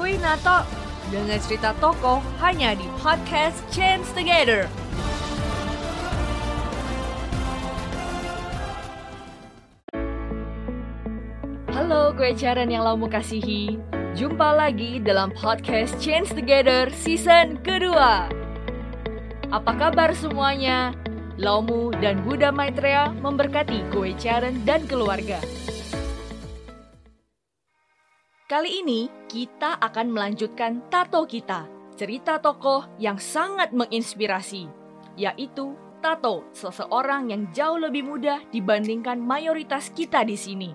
Kui Nato dengan cerita tokoh hanya di podcast Chance Together. Halo kue caran yang laumu kasihi Jumpa lagi dalam podcast Change Together season kedua Apa kabar semuanya? Laumu dan Buddha Maitreya memberkati kue caran dan keluarga Kali ini kita akan melanjutkan tato kita Cerita tokoh yang sangat menginspirasi Yaitu Tato, seseorang yang jauh lebih muda dibandingkan mayoritas kita di sini.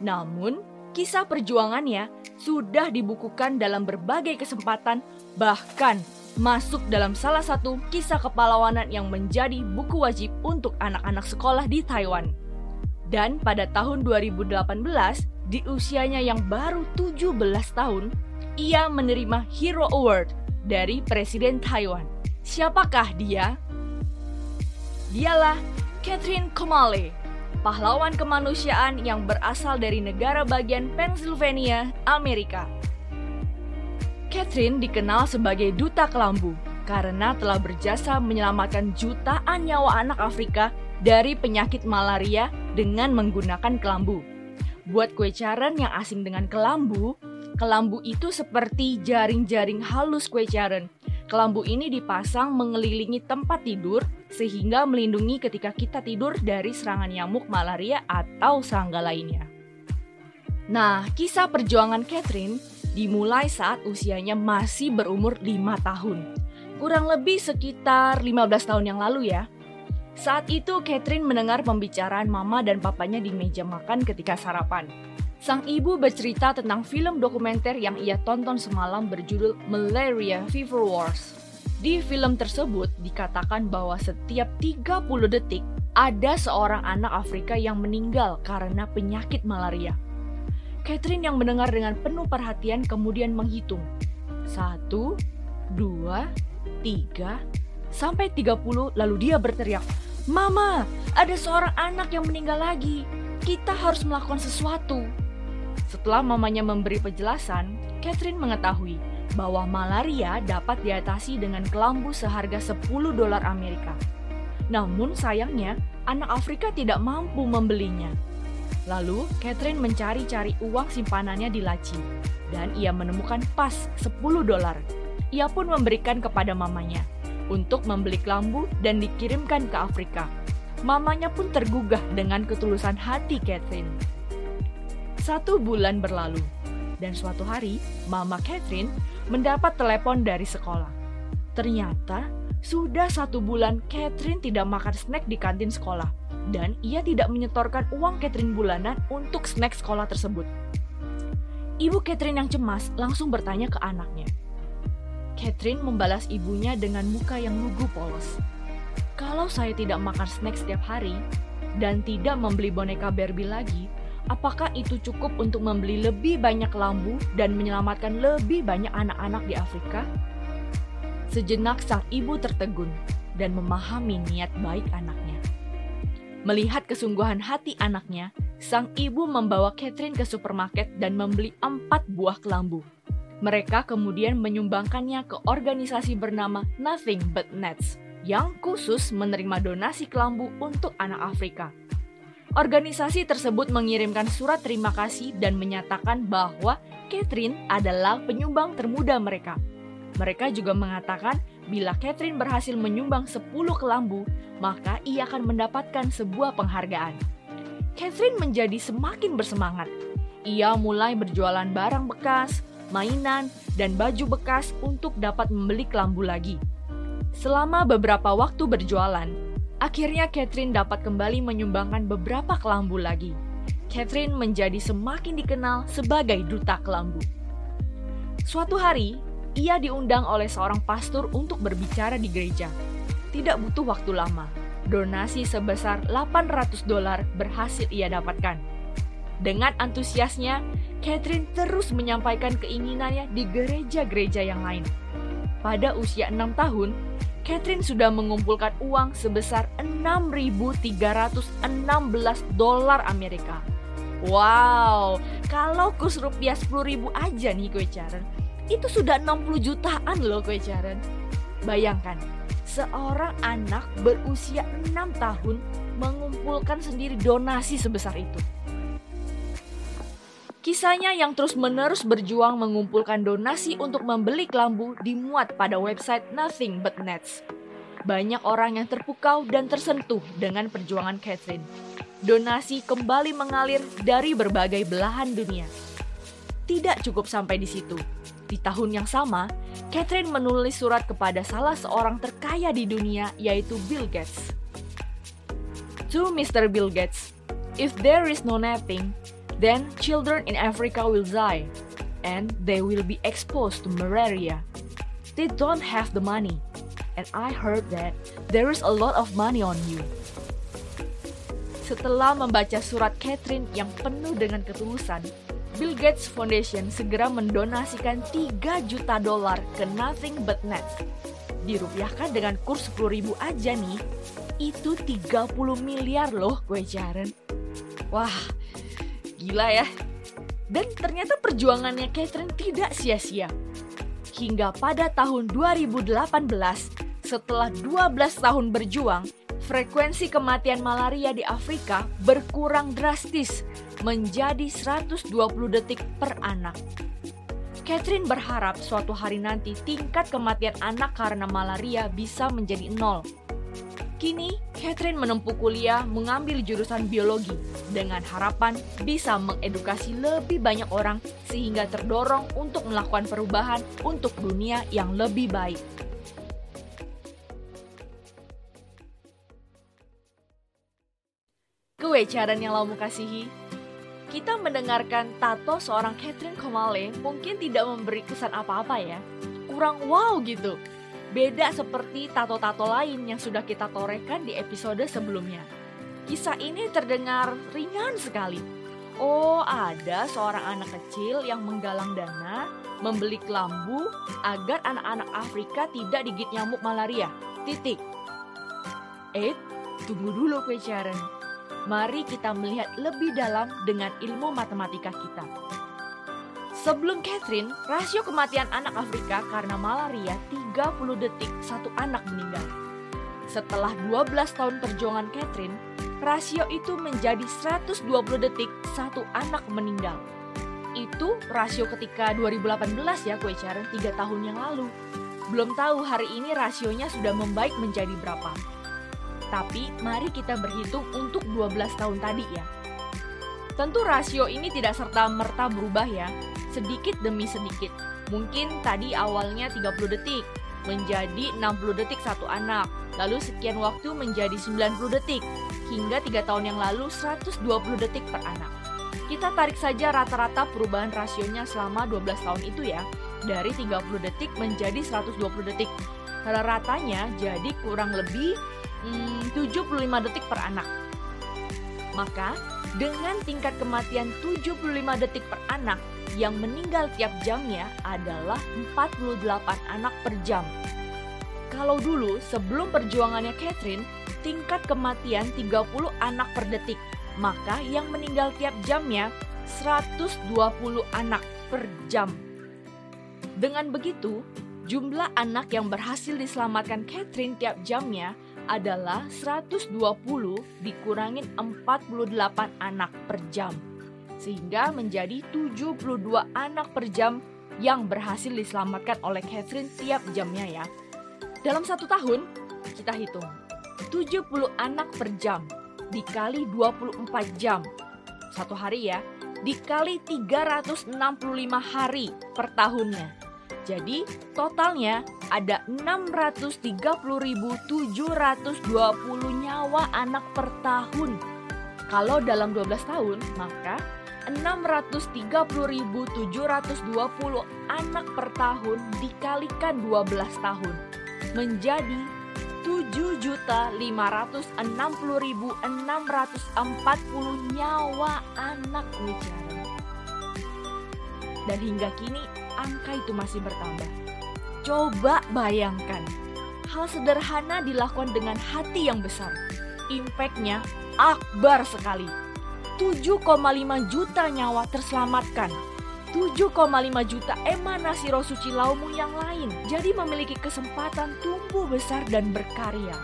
Namun, kisah perjuangannya sudah dibukukan dalam berbagai kesempatan, bahkan masuk dalam salah satu kisah kepahlawanan yang menjadi buku wajib untuk anak-anak sekolah di Taiwan. Dan pada tahun 2018, di usianya yang baru 17 tahun, ia menerima Hero Award dari Presiden Taiwan. Siapakah dia? Dialah Catherine Komale, pahlawan kemanusiaan yang berasal dari negara bagian Pennsylvania, Amerika. Catherine dikenal sebagai duta kelambu karena telah berjasa menyelamatkan jutaan nyawa anak Afrika dari penyakit malaria dengan menggunakan kelambu. Buat kue caren yang asing dengan kelambu, kelambu itu seperti jaring-jaring halus kue caren Kelambu ini dipasang mengelilingi tempat tidur sehingga melindungi ketika kita tidur dari serangan nyamuk malaria atau serangga lainnya. Nah, kisah perjuangan Catherine dimulai saat usianya masih berumur 5 tahun. Kurang lebih sekitar 15 tahun yang lalu ya. Saat itu Catherine mendengar pembicaraan mama dan papanya di meja makan ketika sarapan. Sang ibu bercerita tentang film dokumenter yang ia tonton semalam berjudul Malaria Fever Wars. Di film tersebut dikatakan bahwa setiap 30 detik ada seorang anak Afrika yang meninggal karena penyakit malaria. Catherine yang mendengar dengan penuh perhatian kemudian menghitung. Satu, dua, tiga, sampai 30 lalu dia berteriak, Mama, ada seorang anak yang meninggal lagi. Kita harus melakukan sesuatu. Setelah mamanya memberi penjelasan, Catherine mengetahui bahwa malaria dapat diatasi dengan kelambu seharga 10 dolar Amerika. Namun sayangnya, anak Afrika tidak mampu membelinya. Lalu, Catherine mencari-cari uang simpanannya di laci, dan ia menemukan pas 10 dolar. Ia pun memberikan kepada mamanya untuk membeli kelambu dan dikirimkan ke Afrika. Mamanya pun tergugah dengan ketulusan hati Catherine. Satu bulan berlalu, dan suatu hari Mama Catherine mendapat telepon dari sekolah. Ternyata sudah satu bulan Catherine tidak makan snack di kantin sekolah, dan ia tidak menyetorkan uang Catherine bulanan untuk snack sekolah tersebut. Ibu Catherine yang cemas langsung bertanya ke anaknya. Catherine membalas ibunya dengan muka yang lugu polos. Kalau saya tidak makan snack setiap hari dan tidak membeli boneka Barbie lagi, apakah itu cukup untuk membeli lebih banyak lambu dan menyelamatkan lebih banyak anak-anak di Afrika? Sejenak sang ibu tertegun dan memahami niat baik anaknya. Melihat kesungguhan hati anaknya, sang ibu membawa Catherine ke supermarket dan membeli empat buah kelambu. Mereka kemudian menyumbangkannya ke organisasi bernama Nothing But Nets yang khusus menerima donasi kelambu untuk anak Afrika. Organisasi tersebut mengirimkan surat terima kasih dan menyatakan bahwa Catherine adalah penyumbang termuda mereka. Mereka juga mengatakan bila Catherine berhasil menyumbang 10 kelambu, maka ia akan mendapatkan sebuah penghargaan. Catherine menjadi semakin bersemangat. Ia mulai berjualan barang bekas, mainan, dan baju bekas untuk dapat membeli kelambu lagi. Selama beberapa waktu berjualan, Akhirnya Catherine dapat kembali menyumbangkan beberapa kelambu lagi. Catherine menjadi semakin dikenal sebagai duta kelambu. Suatu hari, ia diundang oleh seorang pastor untuk berbicara di gereja. Tidak butuh waktu lama. Donasi sebesar 800 dolar berhasil ia dapatkan. Dengan antusiasnya, Catherine terus menyampaikan keinginannya di gereja-gereja yang lain. Pada usia 6 tahun, Catherine sudah mengumpulkan uang sebesar 6.316 dolar Amerika. Wow, kalau kurs rupiah 10.000 aja nih gue caren, itu sudah 60 jutaan loh kue Jaren. Bayangkan, seorang anak berusia 6 tahun mengumpulkan sendiri donasi sebesar itu. Kisahnya yang terus-menerus berjuang mengumpulkan donasi untuk membeli kelambu dimuat pada website Nothing But Nets. Banyak orang yang terpukau dan tersentuh dengan perjuangan Catherine. Donasi kembali mengalir dari berbagai belahan dunia. Tidak cukup sampai di situ. Di tahun yang sama, Catherine menulis surat kepada salah seorang terkaya di dunia yaitu Bill Gates. To Mr. Bill Gates, if there is no nothing, then children in Africa will die and they will be exposed to malaria. They don't have the money, and I heard that there is a lot of money on you. Setelah membaca surat Catherine yang penuh dengan ketulusan, Bill Gates Foundation segera mendonasikan 3 juta dolar ke Nothing But Nets. Dirupiahkan dengan kurs 10 ribu aja nih, itu 30 miliar loh gue Jaren. Wah, gila ya. Dan ternyata perjuangannya Catherine tidak sia-sia. Hingga pada tahun 2018, setelah 12 tahun berjuang, frekuensi kematian malaria di Afrika berkurang drastis menjadi 120 detik per anak. Catherine berharap suatu hari nanti tingkat kematian anak karena malaria bisa menjadi nol. Kini, Catherine menempuh kuliah mengambil jurusan biologi dengan harapan bisa mengedukasi lebih banyak orang sehingga terdorong untuk melakukan perubahan untuk dunia yang lebih baik. Kewecaran yang mau kasihi, kita mendengarkan tato seorang Catherine Komale mungkin tidak memberi kesan apa-apa ya. Kurang wow gitu. Beda seperti tato-tato lain yang sudah kita torehkan di episode sebelumnya. Kisah ini terdengar ringan sekali. Oh, ada seorang anak kecil yang menggalang dana, membeli kelambu agar anak-anak Afrika tidak digigit nyamuk malaria. Titik. Eh, tunggu dulu kue mari kita melihat lebih dalam dengan ilmu matematika kita. Sebelum Catherine, rasio kematian anak Afrika karena malaria 30 detik satu anak meninggal. Setelah 12 tahun perjuangan Catherine, rasio itu menjadi 120 detik satu anak meninggal. Itu rasio ketika 2018 ya kue Sharon 3 tahun yang lalu. Belum tahu hari ini rasionya sudah membaik menjadi berapa. Tapi mari kita berhitung untuk 12 tahun tadi ya. Tentu rasio ini tidak serta-merta berubah ya, sedikit demi sedikit. Mungkin tadi awalnya 30 detik, menjadi 60 detik satu anak, lalu sekian waktu menjadi 90 detik, hingga 3 tahun yang lalu 120 detik per anak. Kita tarik saja rata-rata perubahan rasionya selama 12 tahun itu ya, dari 30 detik menjadi 120 detik. Rata-ratanya jadi kurang lebih hmm, 75 detik per anak. Maka, dengan tingkat kematian 75 detik per anak yang meninggal tiap jamnya adalah 48 anak per jam. Kalau dulu sebelum perjuangannya Catherine, tingkat kematian 30 anak per detik, maka yang meninggal tiap jamnya 120 anak per jam. Dengan begitu, jumlah anak yang berhasil diselamatkan Catherine tiap jamnya adalah 120 dikurangin 48 anak per jam. Sehingga menjadi 72 anak per jam yang berhasil diselamatkan oleh Catherine tiap jamnya ya. Dalam satu tahun, kita hitung. 70 anak per jam dikali 24 jam. Satu hari ya, dikali 365 hari per tahunnya jadi totalnya ada 630.720 nyawa anak per tahun. Kalau dalam 12 tahun, maka 630.720 anak per tahun dikalikan 12 tahun menjadi 7.560.640 nyawa anak bicara. Dan hingga kini angka itu masih bertambah. Coba bayangkan, hal sederhana dilakukan dengan hati yang besar. Impactnya akbar sekali. 7,5 juta nyawa terselamatkan. 7,5 juta emanasi roh suci laumu yang lain jadi memiliki kesempatan tumbuh besar dan berkarya.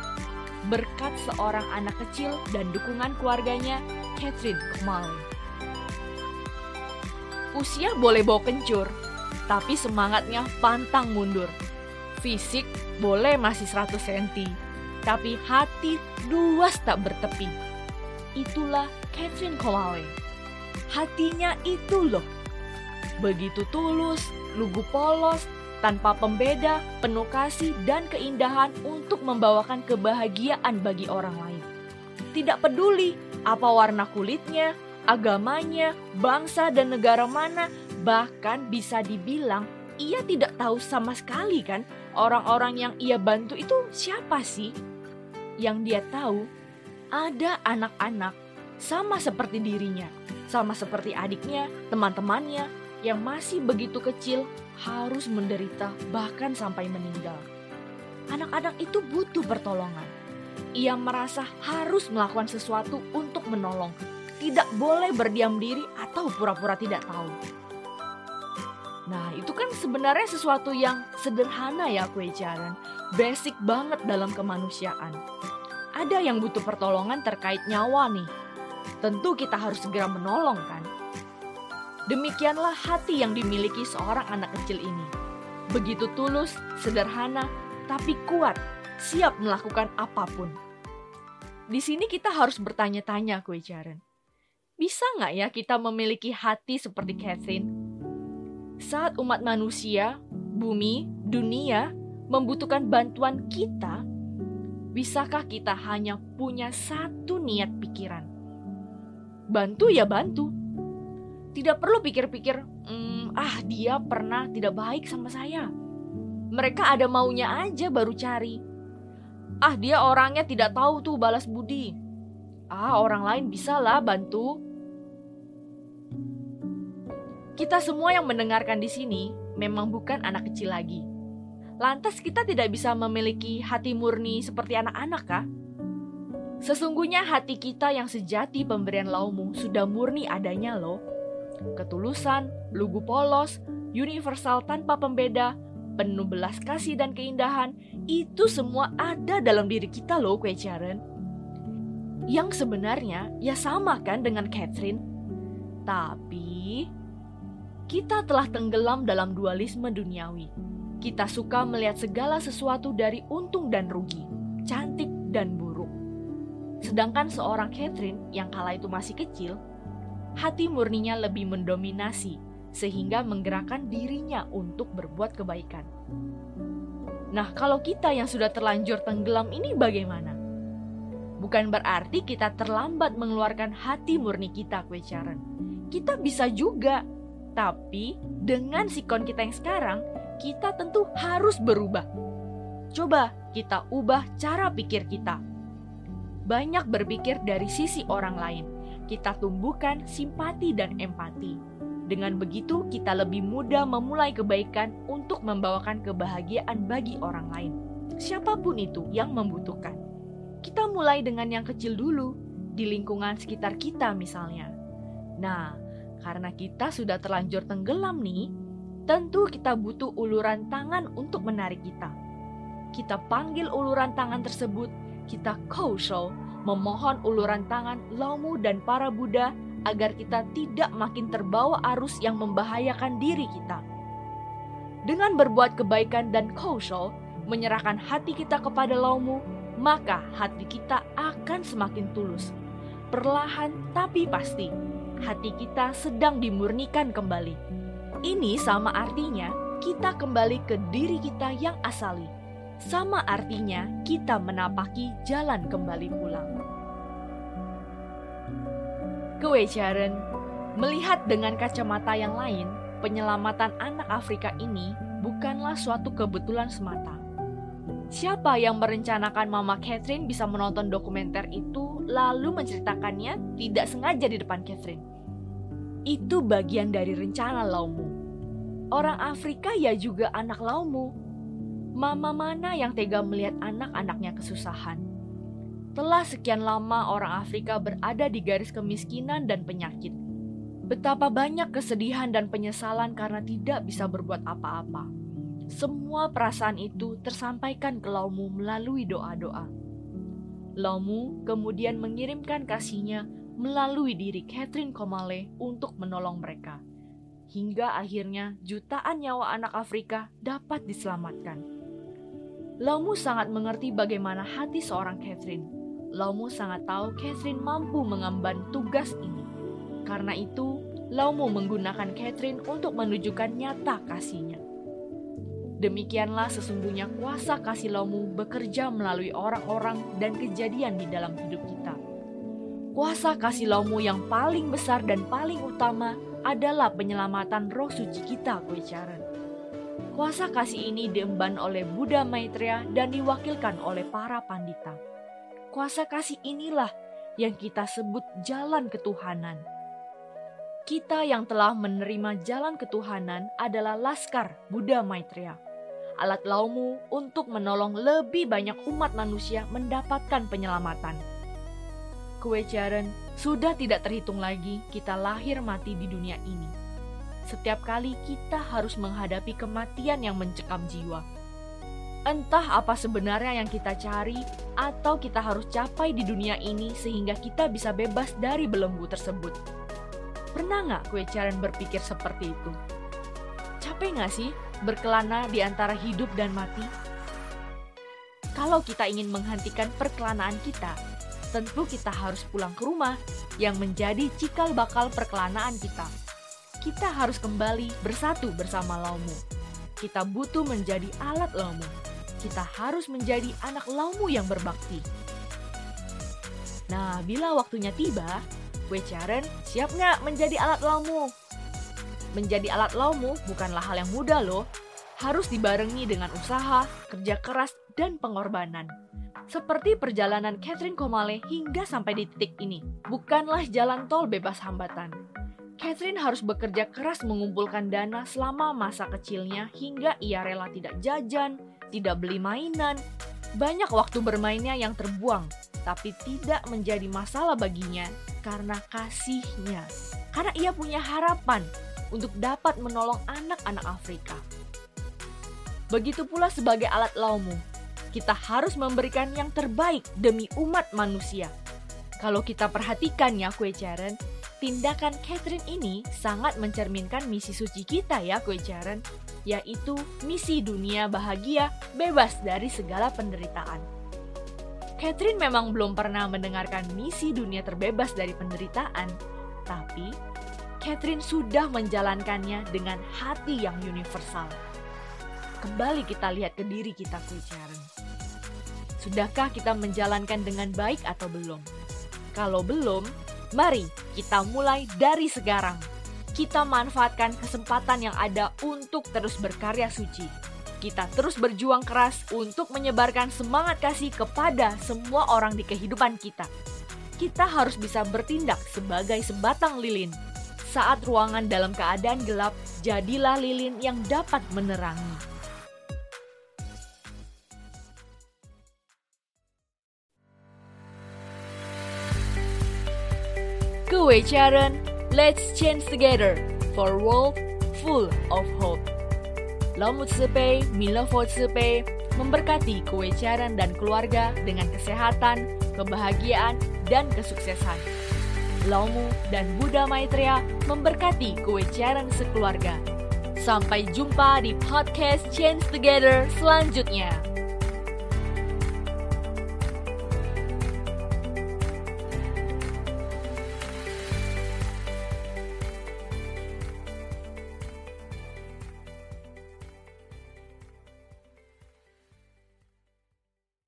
Berkat seorang anak kecil dan dukungan keluarganya, Catherine Kemali. Usia boleh bawa kencur, tapi semangatnya pantang mundur. Fisik boleh masih 100 cm, tapi hati luas tak bertepi. Itulah Catherine Kowale. Hatinya itu loh begitu tulus, lugu polos, tanpa pembeda, penuh kasih, dan keindahan untuk membawakan kebahagiaan bagi orang lain. Tidak peduli apa warna kulitnya, agamanya, bangsa, dan negara mana, bahkan bisa dibilang ia tidak tahu sama sekali kan orang-orang yang ia bantu itu siapa sih? Yang dia tahu ada anak-anak sama seperti dirinya, sama seperti adiknya, teman-temannya, yang masih begitu kecil harus menderita bahkan sampai meninggal. Anak-anak itu butuh pertolongan. Ia merasa harus melakukan sesuatu untuk menolong. Tidak boleh berdiam diri atau pura-pura tidak tahu. Nah, itu kan sebenarnya sesuatu yang sederhana ya kue jaran. Basic banget dalam kemanusiaan. Ada yang butuh pertolongan terkait nyawa nih. Tentu kita harus segera menolong kan. Demikianlah hati yang dimiliki seorang anak kecil ini. Begitu tulus, sederhana, tapi kuat, siap melakukan apa pun. Di sini kita harus bertanya-tanya, kue Jaren. Bisa nggak ya kita memiliki hati seperti Catherine? Saat umat manusia, bumi, dunia membutuhkan bantuan kita, bisakah kita hanya punya satu niat pikiran? Bantu ya bantu, tidak perlu pikir-pikir, hmm, ah dia pernah tidak baik sama saya. Mereka ada maunya aja baru cari. Ah dia orangnya tidak tahu tuh balas budi. Ah orang lain bisa lah bantu. Kita semua yang mendengarkan di sini memang bukan anak kecil lagi. Lantas kita tidak bisa memiliki hati murni seperti anak-anak kah? Sesungguhnya hati kita yang sejati pemberian laumu sudah murni adanya loh ketulusan, lugu polos, universal tanpa pembeda, penuh belas kasih dan keindahan, itu semua ada dalam diri kita loh, kue Sharon. Yang sebenarnya ya sama kan dengan Catherine. Tapi kita telah tenggelam dalam dualisme duniawi. Kita suka melihat segala sesuatu dari untung dan rugi, cantik dan buruk. Sedangkan seorang Catherine yang kala itu masih kecil, hati murninya lebih mendominasi, sehingga menggerakkan dirinya untuk berbuat kebaikan. Nah, kalau kita yang sudah terlanjur tenggelam ini bagaimana? Bukan berarti kita terlambat mengeluarkan hati murni kita, kue Sharon. Kita bisa juga, tapi dengan sikon kita yang sekarang, kita tentu harus berubah. Coba kita ubah cara pikir kita. Banyak berpikir dari sisi orang lain, kita tumbuhkan simpati dan empati. Dengan begitu, kita lebih mudah memulai kebaikan untuk membawakan kebahagiaan bagi orang lain, siapa pun itu yang membutuhkan. Kita mulai dengan yang kecil dulu, di lingkungan sekitar kita, misalnya. Nah, karena kita sudah terlanjur tenggelam nih, tentu kita butuh uluran tangan untuk menarik kita. Kita panggil uluran tangan tersebut, kita kosho memohon uluran tangan Laumu dan para Buddha agar kita tidak makin terbawa arus yang membahayakan diri kita. Dengan berbuat kebaikan dan kausal, menyerahkan hati kita kepada Laumu, maka hati kita akan semakin tulus. Perlahan tapi pasti, hati kita sedang dimurnikan kembali. Ini sama artinya kita kembali ke diri kita yang asali sama artinya kita menapaki jalan kembali pulang. Sharon, melihat dengan kacamata yang lain, penyelamatan anak Afrika ini bukanlah suatu kebetulan semata. Siapa yang merencanakan Mama Catherine bisa menonton dokumenter itu lalu menceritakannya tidak sengaja di depan Catherine? Itu bagian dari rencana Laumu. Orang Afrika ya juga anak Laumu, Mama mana yang tega melihat anak-anaknya kesusahan? Telah sekian lama orang Afrika berada di garis kemiskinan dan penyakit. Betapa banyak kesedihan dan penyesalan karena tidak bisa berbuat apa-apa. Semua perasaan itu tersampaikan ke Laumu melalui doa-doa. Laumu kemudian mengirimkan kasihnya melalui diri Catherine Komale untuk menolong mereka. Hingga akhirnya jutaan nyawa anak Afrika dapat diselamatkan. Laumu sangat mengerti bagaimana hati seorang Catherine Laumu sangat tahu Catherine mampu mengemban tugas ini. Karena itu, Laumu menggunakan Catherine untuk menunjukkan nyata kasihnya. Demikianlah sesungguhnya kuasa kasih Laumu bekerja melalui orang-orang dan kejadian di dalam hidup kita. Kuasa kasih Laumu yang paling besar dan paling utama adalah penyelamatan roh suci kita, Kue Charen. Kuasa kasih ini diemban oleh Buddha Maitreya dan diwakilkan oleh para pandita kuasa kasih inilah yang kita sebut jalan ketuhanan. Kita yang telah menerima jalan ketuhanan adalah Laskar Buddha Maitreya, alat laumu untuk menolong lebih banyak umat manusia mendapatkan penyelamatan. Kue Jaren sudah tidak terhitung lagi kita lahir mati di dunia ini. Setiap kali kita harus menghadapi kematian yang mencekam jiwa entah apa sebenarnya yang kita cari atau kita harus capai di dunia ini sehingga kita bisa bebas dari belenggu tersebut. Pernah nggak kue Caren berpikir seperti itu? Capek nggak sih berkelana di antara hidup dan mati? Kalau kita ingin menghentikan perkelanaan kita, tentu kita harus pulang ke rumah yang menjadi cikal bakal perkelanaan kita. Kita harus kembali bersatu bersama Laumu. Kita butuh menjadi alat Laumu kita harus menjadi anak laumu yang berbakti. Nah, bila waktunya tiba, kue siap nggak menjadi alat laumu? Menjadi alat laumu bukanlah hal yang mudah loh. Harus dibarengi dengan usaha, kerja keras, dan pengorbanan. Seperti perjalanan Catherine Komale hingga sampai di titik ini, bukanlah jalan tol bebas hambatan. Catherine harus bekerja keras mengumpulkan dana selama masa kecilnya hingga ia rela tidak jajan, tidak beli mainan, banyak waktu bermainnya yang terbuang, tapi tidak menjadi masalah baginya karena kasihnya. Karena ia punya harapan untuk dapat menolong anak-anak Afrika. Begitu pula sebagai alat laumu, kita harus memberikan yang terbaik demi umat manusia. Kalau kita perhatikan ya kue Caren, tindakan Catherine ini sangat mencerminkan misi suci kita ya kue Caren yaitu misi dunia bahagia bebas dari segala penderitaan. Catherine memang belum pernah mendengarkan misi dunia terbebas dari penderitaan, tapi Catherine sudah menjalankannya dengan hati yang universal. Kembali kita lihat ke diri kita, Sharon. Sudahkah kita menjalankan dengan baik atau belum? Kalau belum, mari kita mulai dari sekarang kita manfaatkan kesempatan yang ada untuk terus berkarya suci. Kita terus berjuang keras untuk menyebarkan semangat kasih kepada semua orang di kehidupan kita. Kita harus bisa bertindak sebagai sebatang lilin. Saat ruangan dalam keadaan gelap, jadilah lilin yang dapat menerangi. Kewajaran Let's change together for world full of hope. Lamu Tsepe, Milofo Tsepe, memberkati kewecaran dan keluarga dengan kesehatan, kebahagiaan, dan kesuksesan. Laumu dan Buddha Maitreya memberkati kewecaran sekeluarga. Sampai jumpa di podcast Change Together selanjutnya.